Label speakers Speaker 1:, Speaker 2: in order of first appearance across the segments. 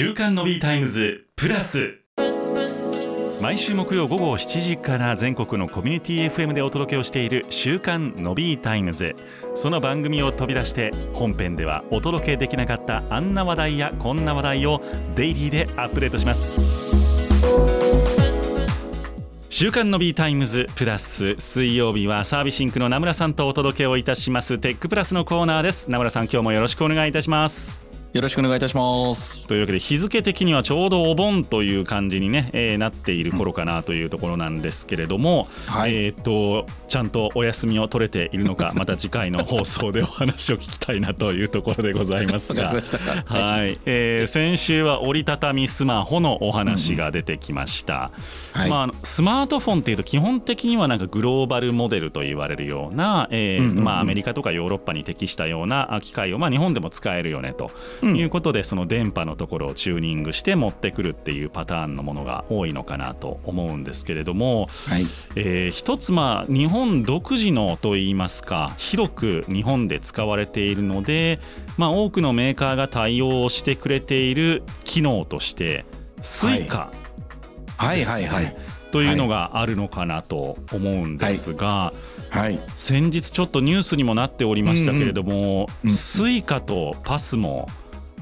Speaker 1: 週刊のビータイムズプラス。毎週木曜午後7時から全国のコミュニティ FM でお届けをしている週刊のビータイムズ。その番組を飛び出して本編ではお届けできなかったあんな話題やこんな話題をデイリーでアップデートします。週刊のビータイムズプラス水曜日はサービシンクの名村さんとお届けをいたします。テックプラスのコーナーです。名村さん今日もよろしくお願いいたします。
Speaker 2: よろしくお願いいたします。
Speaker 1: というわけで日付的にはちょうどお盆という感じにね、えー、なっている頃かなというところなんですけれども、うんはい、えっ、とちゃんとお休みを取れているのか また次回の放送でお話を聞きたいなというところでございますが。はい、えー、先週は折りたたみスマホのお話が出てきました、うんはい、まあ、スマートフォンっていうと基本的にはなんかグローバルモデルと言われるような、えーまあ、アメリカとかヨーロッパに適したような機械を、まあ、日本でも使えるよねということで、その電波のところをチューニングして持ってくるっていうパターンのものが多いのかなと思うんですけれども、はい、えー、一つまあ日本本独自のといいますか広く日本で使われているので、まあ、多くのメーカーが対応してくれている機能として Suica
Speaker 2: はい。はいはいはい。
Speaker 1: というのがあるのかなと思うんですが、はい、先日ちょっとニュースにもなっておりましたけれども、Suica と PASMO、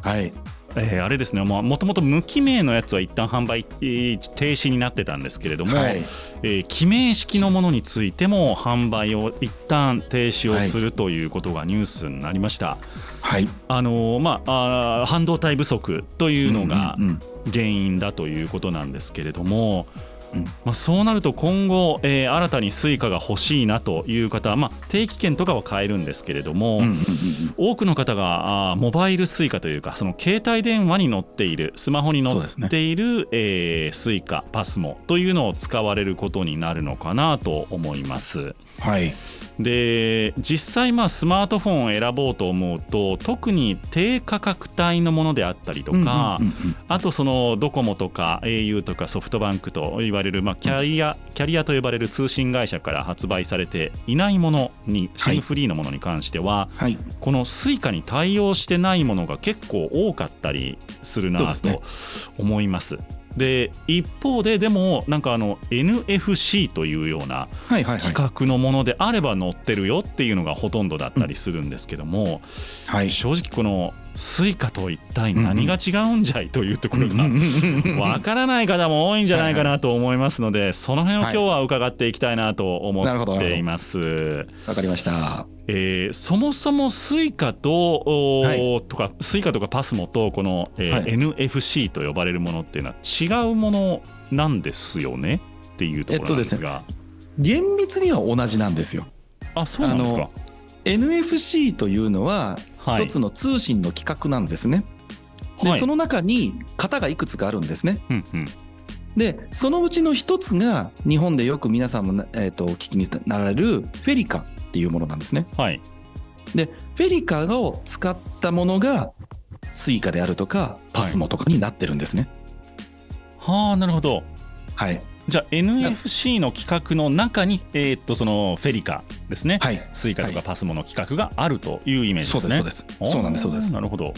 Speaker 1: はい、えー、あれですね。もともと無記名のやつは一旦販売、停止になってたんですけれども、はい、えー、記名式のものについても販売を一旦停止をするということがニュースになりました。はい、あのまあ半導体不足というのが原因だということなんですけれども、うんうんうん、まあ、そうなると今後、えー、新たに Suica が欲しいなという方、まあ、定期券とかは買えるんですけれども、多くの方があモバイル Suica というかその携帯電話に載っているスマホに載っている、ねえー、Suica パスモというのを使われることになるのかなと思います。はい。で実際まあスマートフォンを選ぼうと思うと特に低価格帯のものであったりとか、あとそのドコモとか au とかソフトバンクと言われるまあキャリア、キャリアと呼ばれる通信会社から発売されていないものに SIM フリーのものに関しては、はい、この Suica に対応してないものが結構多かったりするなと思います。で一方ででもなんかあの NFC というような企画のものであれば載ってるよっていうのがほとんどだったりするんですけども、はい、正直このスイカと一体何が違うんじゃいというところがわからない方も多いんじゃないかなと思いますのでその辺を今日は伺っていきたいなと思っています。
Speaker 2: わかりました。
Speaker 1: えー、そもそもスイカと,、はい、とかスイカとかパスモとこの、えーはい、NFC と呼ばれるものっていうのは違うものなんですよね？っていうところなんですが、えっ
Speaker 2: とですね、厳密には同じなんですよ。
Speaker 1: あそうなんですか。
Speaker 2: NFC というのは一つの通信の規格なんですね。はい、でその中に型がいくつかあるんですね。うんうんでそのうちの一つが日本でよく皆さんも、えーと、お聞きになられるフェリカっていうものなんですね。はい、でフェリカを使ったものがスイカであるとかパスモとかになってるんですね。
Speaker 1: はあなるほど。はい、じゃあ NFC の規格の中に、えー、っとそのフェリカですね、はい、スイカとかパスモの規格があるというイメージですね。
Speaker 2: そうですそうなんですそうです。
Speaker 1: なるほど。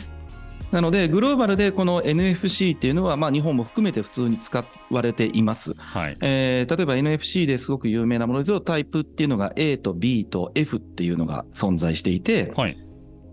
Speaker 2: なのでグローバルでこの NFC っていうのは、まあ、日本も含めて普通に使われています、はい。えー、例えば NFC ですごく有名なものでとタイプっていうのが A と B と F っていうのが存在していて、はい、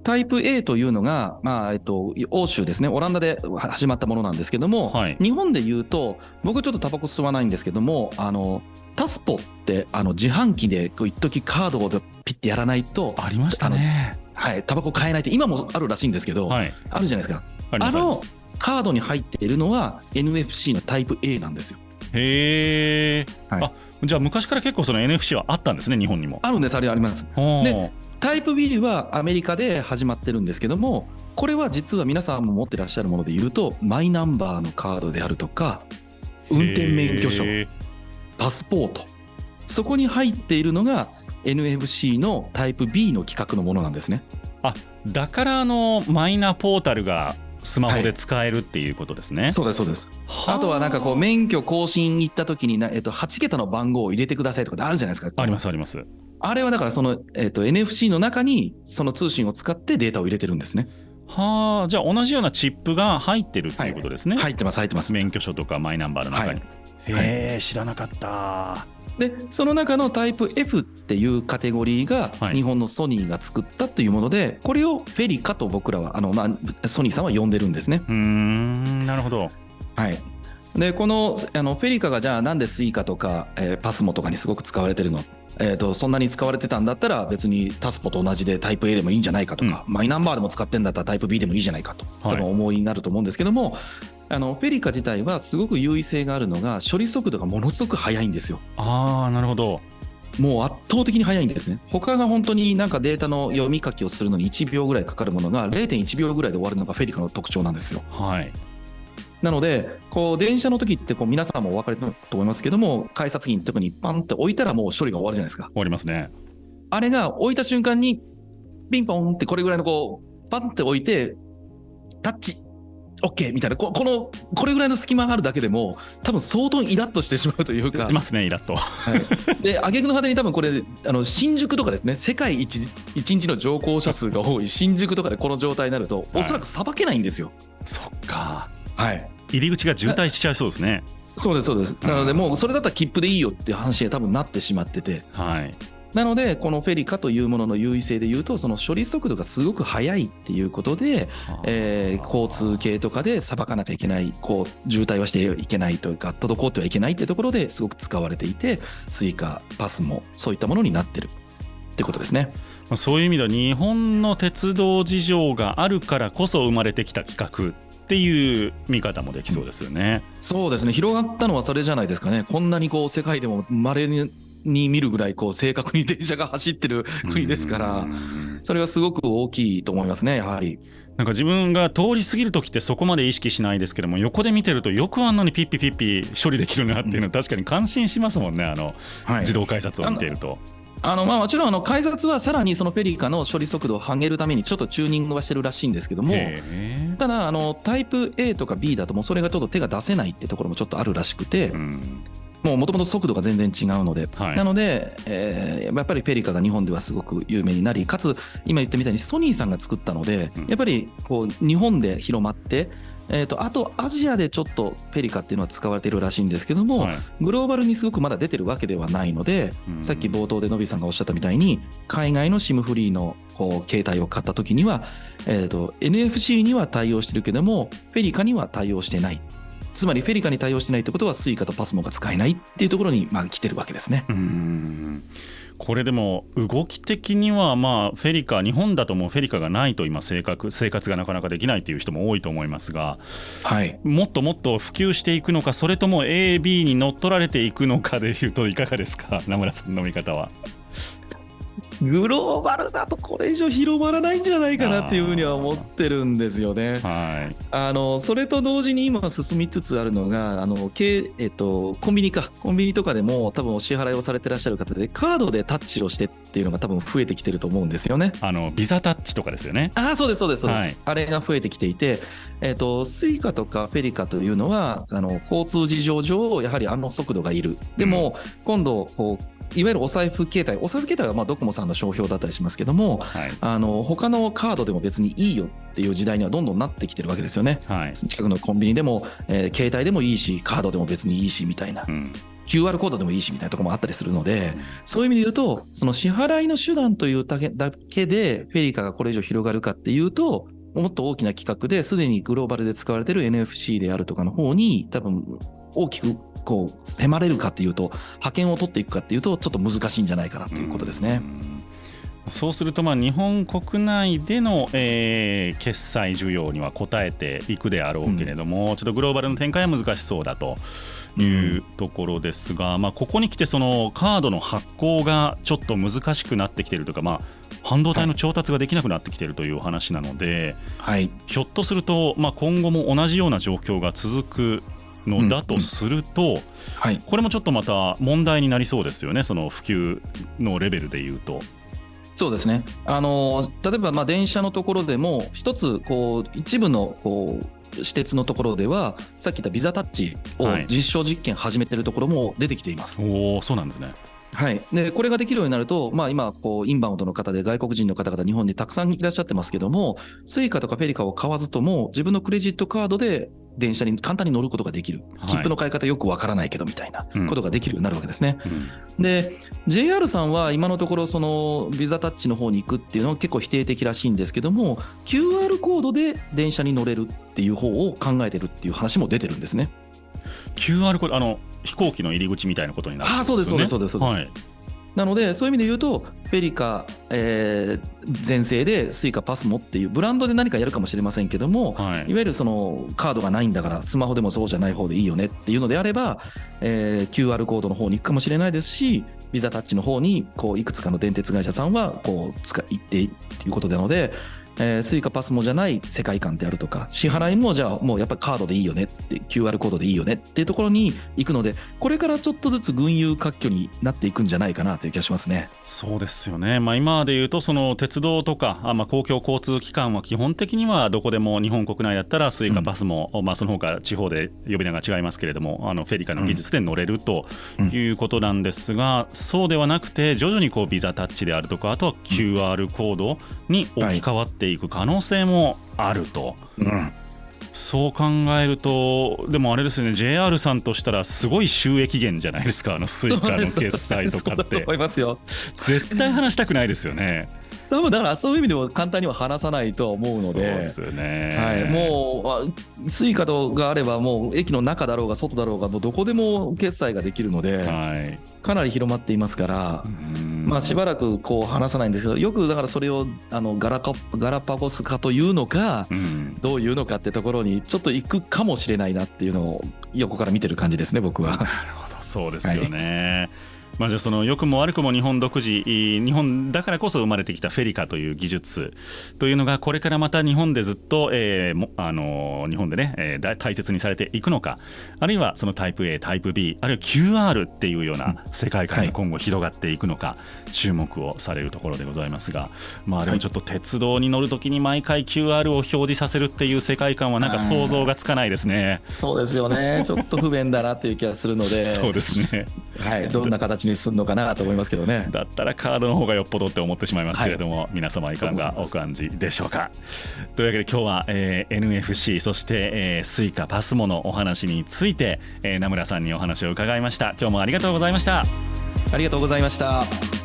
Speaker 2: タイプ A というのが、まあ、えっと、欧州ですね、オランダで始まったものなんですけども、はい、日本で言うと、僕ちょっとタバコ吸わないんですけども、あの、タスポってあの自販機で一時カードをピッてやらないと
Speaker 1: ありましたね。
Speaker 2: はいタバコ買えないって今もあるらしいんですけど、はい、あるじゃないですか。あのカードに入っているのは NFC のタイプ A なんですよ。
Speaker 1: へえ、はい、あじゃあ昔から結構その NFC はあったんですね日本にも。
Speaker 2: あるんですあれあります。でタイプ B はアメリカで始まってるんですけどもこれは実は皆さんも持ってらっしゃるもので言うとマイナンバーのカードであるとか運転免許証パスポートそこに入っているのが NFC のタイプ B の規格のものなんですね
Speaker 1: あだからあのマイナポータルがスマホで使えるっていうことですね。はい、
Speaker 2: そうですそうです。あとはなんかこう免許更新行った時になえっと8桁の番号を入れてくださいとかあるじゃないですか。
Speaker 1: ありますあります。
Speaker 2: あれはだからその、えーと、NFC の中にその通信を使ってデータを入れてるんですね。
Speaker 1: はあじゃあ同じようなチップが入ってるっていうことですね、
Speaker 2: はい、入ってます入ってます。
Speaker 1: 免許証とかマイナンバーの中に、はい、へえ知らなかった。
Speaker 2: でその中のタイプ F っていうカテゴリーが日本のソニーが作ったというもので、はい、これをフェリカと僕らはあの、まあ、ソニーさんは呼んでるんですね。
Speaker 1: うんなるほど、
Speaker 2: はい、でこのあのフェリカがじゃあなんでスイカとか、えー、パスモとかにすごく使われてるのえーと、そんなに使われてたんだったら別にタスポと同じでタイプ A でもいいんじゃないかとか、うん、マイナンバーでも使ってんだったらタイプ B でもいいじゃないかと多分思いになると思うんですけども、はい、あのフェリカ自体はすごく優位性があるのが処理速度がものすごく速いんですよ。
Speaker 1: あーなるほど
Speaker 2: もう圧倒的に速いんですね。他が本当になんかデータの読み書きをするのに1秒ぐらいかかるものが0.1秒ぐらいで終わるのがフェリカの特徴なんですよ。
Speaker 1: はい。
Speaker 2: なので、こう、電車の時って、こう、皆さんもお分かりと思いますけども、改札機に特にパンって置いたらもう処理が終わるじゃないですか。
Speaker 1: 終わりますね。
Speaker 2: あれが置いた瞬間に、ピンポンってこれぐらいのこう、パンって置いて、タッチ、OK みたいなこ、この、これぐらいの隙間があるだけでも、多分相当イラッとしてしまうというか。
Speaker 1: いますね、イラッと。
Speaker 2: はい、で、挙句の果てに多分これ、あの、新宿とかですね、世界一、一日の乗降者数が多い新宿とかでこの状態になると、おそらくさばけないんですよ。
Speaker 1: そっか。
Speaker 2: はい。
Speaker 1: 入り口が渋滞しちゃいそうですね。
Speaker 2: そうです、そうです。なので、もうそれだったら切符でいいよっていう話に多分なってしまってて。
Speaker 1: はい。
Speaker 2: なので、このフェリカというものの優位性で言うと、その処理速度がすごく速いっていうことで、えー、交通系とかで裁かなきゃいけない、こう、渋滞はしてはいけないというか、滞ってはいけないってところですごく使われていて、スイカ、パスもそういったものになってるってことですね。
Speaker 1: そういう意味では日本の鉄道事情があるからこそ生まれてきた企画っていう見方もできそうですよね。
Speaker 2: そうですね広がったのはそれじゃないですかね。こんなにこう世界でも稀にに見るぐらいこう正確に電車が走ってる国ですから、それはすごく大きいと思いますね、やはり。
Speaker 1: なんか自分が通り過ぎる時ってそこまで意識しないですけども横で見てるとよくあんなにピッピピッピ処理できるなっていうのは確かに感心しますもんねあの、自動改札を見ていると。
Speaker 2: あのまあもちろんあの改札はさらにそのフェリカの処理速度を上げるためにちょっとチューニングはしてるらしいんですけどもただあのタイプ A とか B だともうそれがちょっと手が出せないってところもちょっとあるらしくて、もうもともと速度が全然違うので、はい、なので、えー、やっぱりペリカが日本ではすごく有名になり、かつ今言ったみたいにソニーさんが作ったので、うん、やっぱりこう日本で広まって、えーと、あとアジアでちょっとペリカっていうのは使われているらしいんですけども、はい、グローバルにすごくまだ出てるわけではないので、うん、さっき冒頭でのびさんがおっしゃったみたいに海外の SIM フリーのこう携帯を買った時には、えーと NFC には対応してるけどもペリカには対応してないつまり FeliCaに対応してないってことは Suicaと PASMOが使えないっていうところにまあ来てるわけですね。
Speaker 1: うんこれでも動き的にはまあ FeliCa日本だともう FeliCaがないと今生活生活がなかなかできないという人も多いと思いますが、
Speaker 2: はい、
Speaker 1: もっともっと普及していくのかそれとも AB に乗っ取られていくのかでいうといかがですか？名村さんの見方は。
Speaker 2: グローバルだとこれ以上広まらないんじゃないかなっていうふうには思ってるんですよね。
Speaker 1: はい、
Speaker 2: あのそれと同時に今進みつつあるのがあの、えっと、コンビニかコンビニとかでも多分お支払いをされてらっしゃる方でカードでタッチをしてっていうのが多分増えてきてると思うんですよね。
Speaker 1: あのビザタッチとかですよね。
Speaker 2: あそうですそうですそうです、はい、あれが増えてきていて、えっと、 Suicaとか FeliCaというのはあの交通事情上やはりあの速度がいる。でも、今度こういわゆるお財布携帯、お財布携帯はまあドコモさんの商標だったりしますけども、はい、あの他のカードでも別にいいよっていう時代にはどんどんなってきてるわけですよね。
Speaker 1: はい、
Speaker 2: 近くのコンビニでも、えー、携帯でもいいし、カードでも別にいいしみたいな。うん QR コードでもいいしみたいなところもあったりするので、そういう意味で言うと、その支払いの手段というだけで、 FeliCaがこれ以上広がるかっていうと、もっと大きな企画ですでにグローバルで使われている NFC であるとかの方に多分大きくこう迫れるかっていうと派遣を取っていくかっていうとちょっと難しいんじゃないかなということですね。
Speaker 1: そうするとまあ日本国内での、えー、決済需要には応えていくであろうけれども、うん、ちょっとグローバルの展開は難しそうだというところですが、うん、まあ、ここにきてそのカードの発行がちょっと難しくなってきているとか、まあ、半導体の調達ができなくなってきているというお話なので、
Speaker 2: はい、
Speaker 1: ひょっとすると、まあ、今後も同じような状況が続くのだとすると、うんうんはい、これもちょっとまた問題になりそうですよね、その普及のレベルでいうと。
Speaker 2: そうですね。あの例えばまあ電車のところでも、一つこう一部のこう私鉄のところでは、さっき言ったビザタッチを実証実験始めてるところも出てきています。
Speaker 1: はい、おそうなんですね。
Speaker 2: はい、でこれができるようになると、まあ、今こう、インバウンドの方で外国人の方々、日本にたくさんいらっしゃってますけども、 Suicaとか FeliCaを買わずとも、自分のクレジットカードで電車に簡単に乗ることができる、切符の買い方よくわからないけどみたいなことができるようになるわけですね。うん、で、JR さんは今のところ、そのビザタッチの方に行くっていうのは結構否定的らしいんですけども、QR コードで電車に乗れるっていう方を考えてるっていう話も出てるんですね。
Speaker 1: QR コードあの飛行機の入り口みたいなことになるんです
Speaker 2: よね。あそうですそうですそうですそうです。はいなので、そういう意味で言うと、 FeliCa、えー、全盛で Suica PASMOっていうブランドで何かやるかもしれませんけども、はい、いわゆるそのカードがないんだから、スマホでもそうじゃない方でいいよねっていうのであれば、えー、QR コードの方に行くかもしれないですし、ビザタッチの方にこういくつかの電鉄会社さんはこう使ってっていうことなので、えー、 Suica PASMOじゃない世界観であるとか、支払いもじゃあもうやっぱりカードでいいよねって、QR コードでいいよねっていうところに行くので、これからちょっとずつ群雄割拠になっていくんじゃないかなという気がしますね。
Speaker 1: そうですよね。まあ今で言うと、その鉄道とか、あまあ公共交通機関は基本的にはどこでも日本国内だったら Suica PASMO、うん、まあその他地方で呼び名が違いますけれども、あの FeliCaの技術で乗れるということなんですが、うん、そうではなくて徐々にこうビザタッチであるとか、あとは QR コードに置き換わっていく可能性もあると。うんそう考えると、でもあれですね、JR さんとしたら、すごい収益源じゃないですか、あの Suicaの決済とかって。絶対離したくないですよね。
Speaker 2: 多分だからそういう意味でも簡単には離さないと思うので、
Speaker 1: そうですね。
Speaker 2: はい、もう、 Suicaとかあれば、もう駅の中だろうが外だろうが、もうどこでも決済ができるので、はい、かなり広まっていますから、まあ、しばらくこう離さないんですけど、よくだからそれをあのガラカガラパゴス化というのか、うん、どういうのかってところに、ちょっと行くかもしれないなっていうのを、横から見てる感じですね、僕は。なる
Speaker 1: ほど、そうですよね。はいまあ、じゃあその良くも悪くも日本独自日本だからこそ生まれてきたフェリカという技術というのがこれからまた日本でずっと、えー、あの日本でね、えー、大切にされていくのかあるいはそのタイプ A タイプ B あるいは QR っていうような世界観に今後広がっていくのか、注目をされるところでございますがまあでもちょっと鉄道に乗るときに毎回 QR を表示させるっていう世界観はなんか想像がつかないですね。
Speaker 2: そうですよね。ちょっと不便だなという気がするので。
Speaker 1: そうですね、
Speaker 2: はい、どんな形にするのかなと思いますけどね。
Speaker 1: だったらカードの方がよっぽどって思ってしまいますけれども、はい、皆様いかがお感じでしょうか。というわけで今日は、えー、NFC そして、えー、スイカパスモのお話について、えー、名村さんにお話を伺いました。今日もありがとうございました。
Speaker 2: ありがとうございました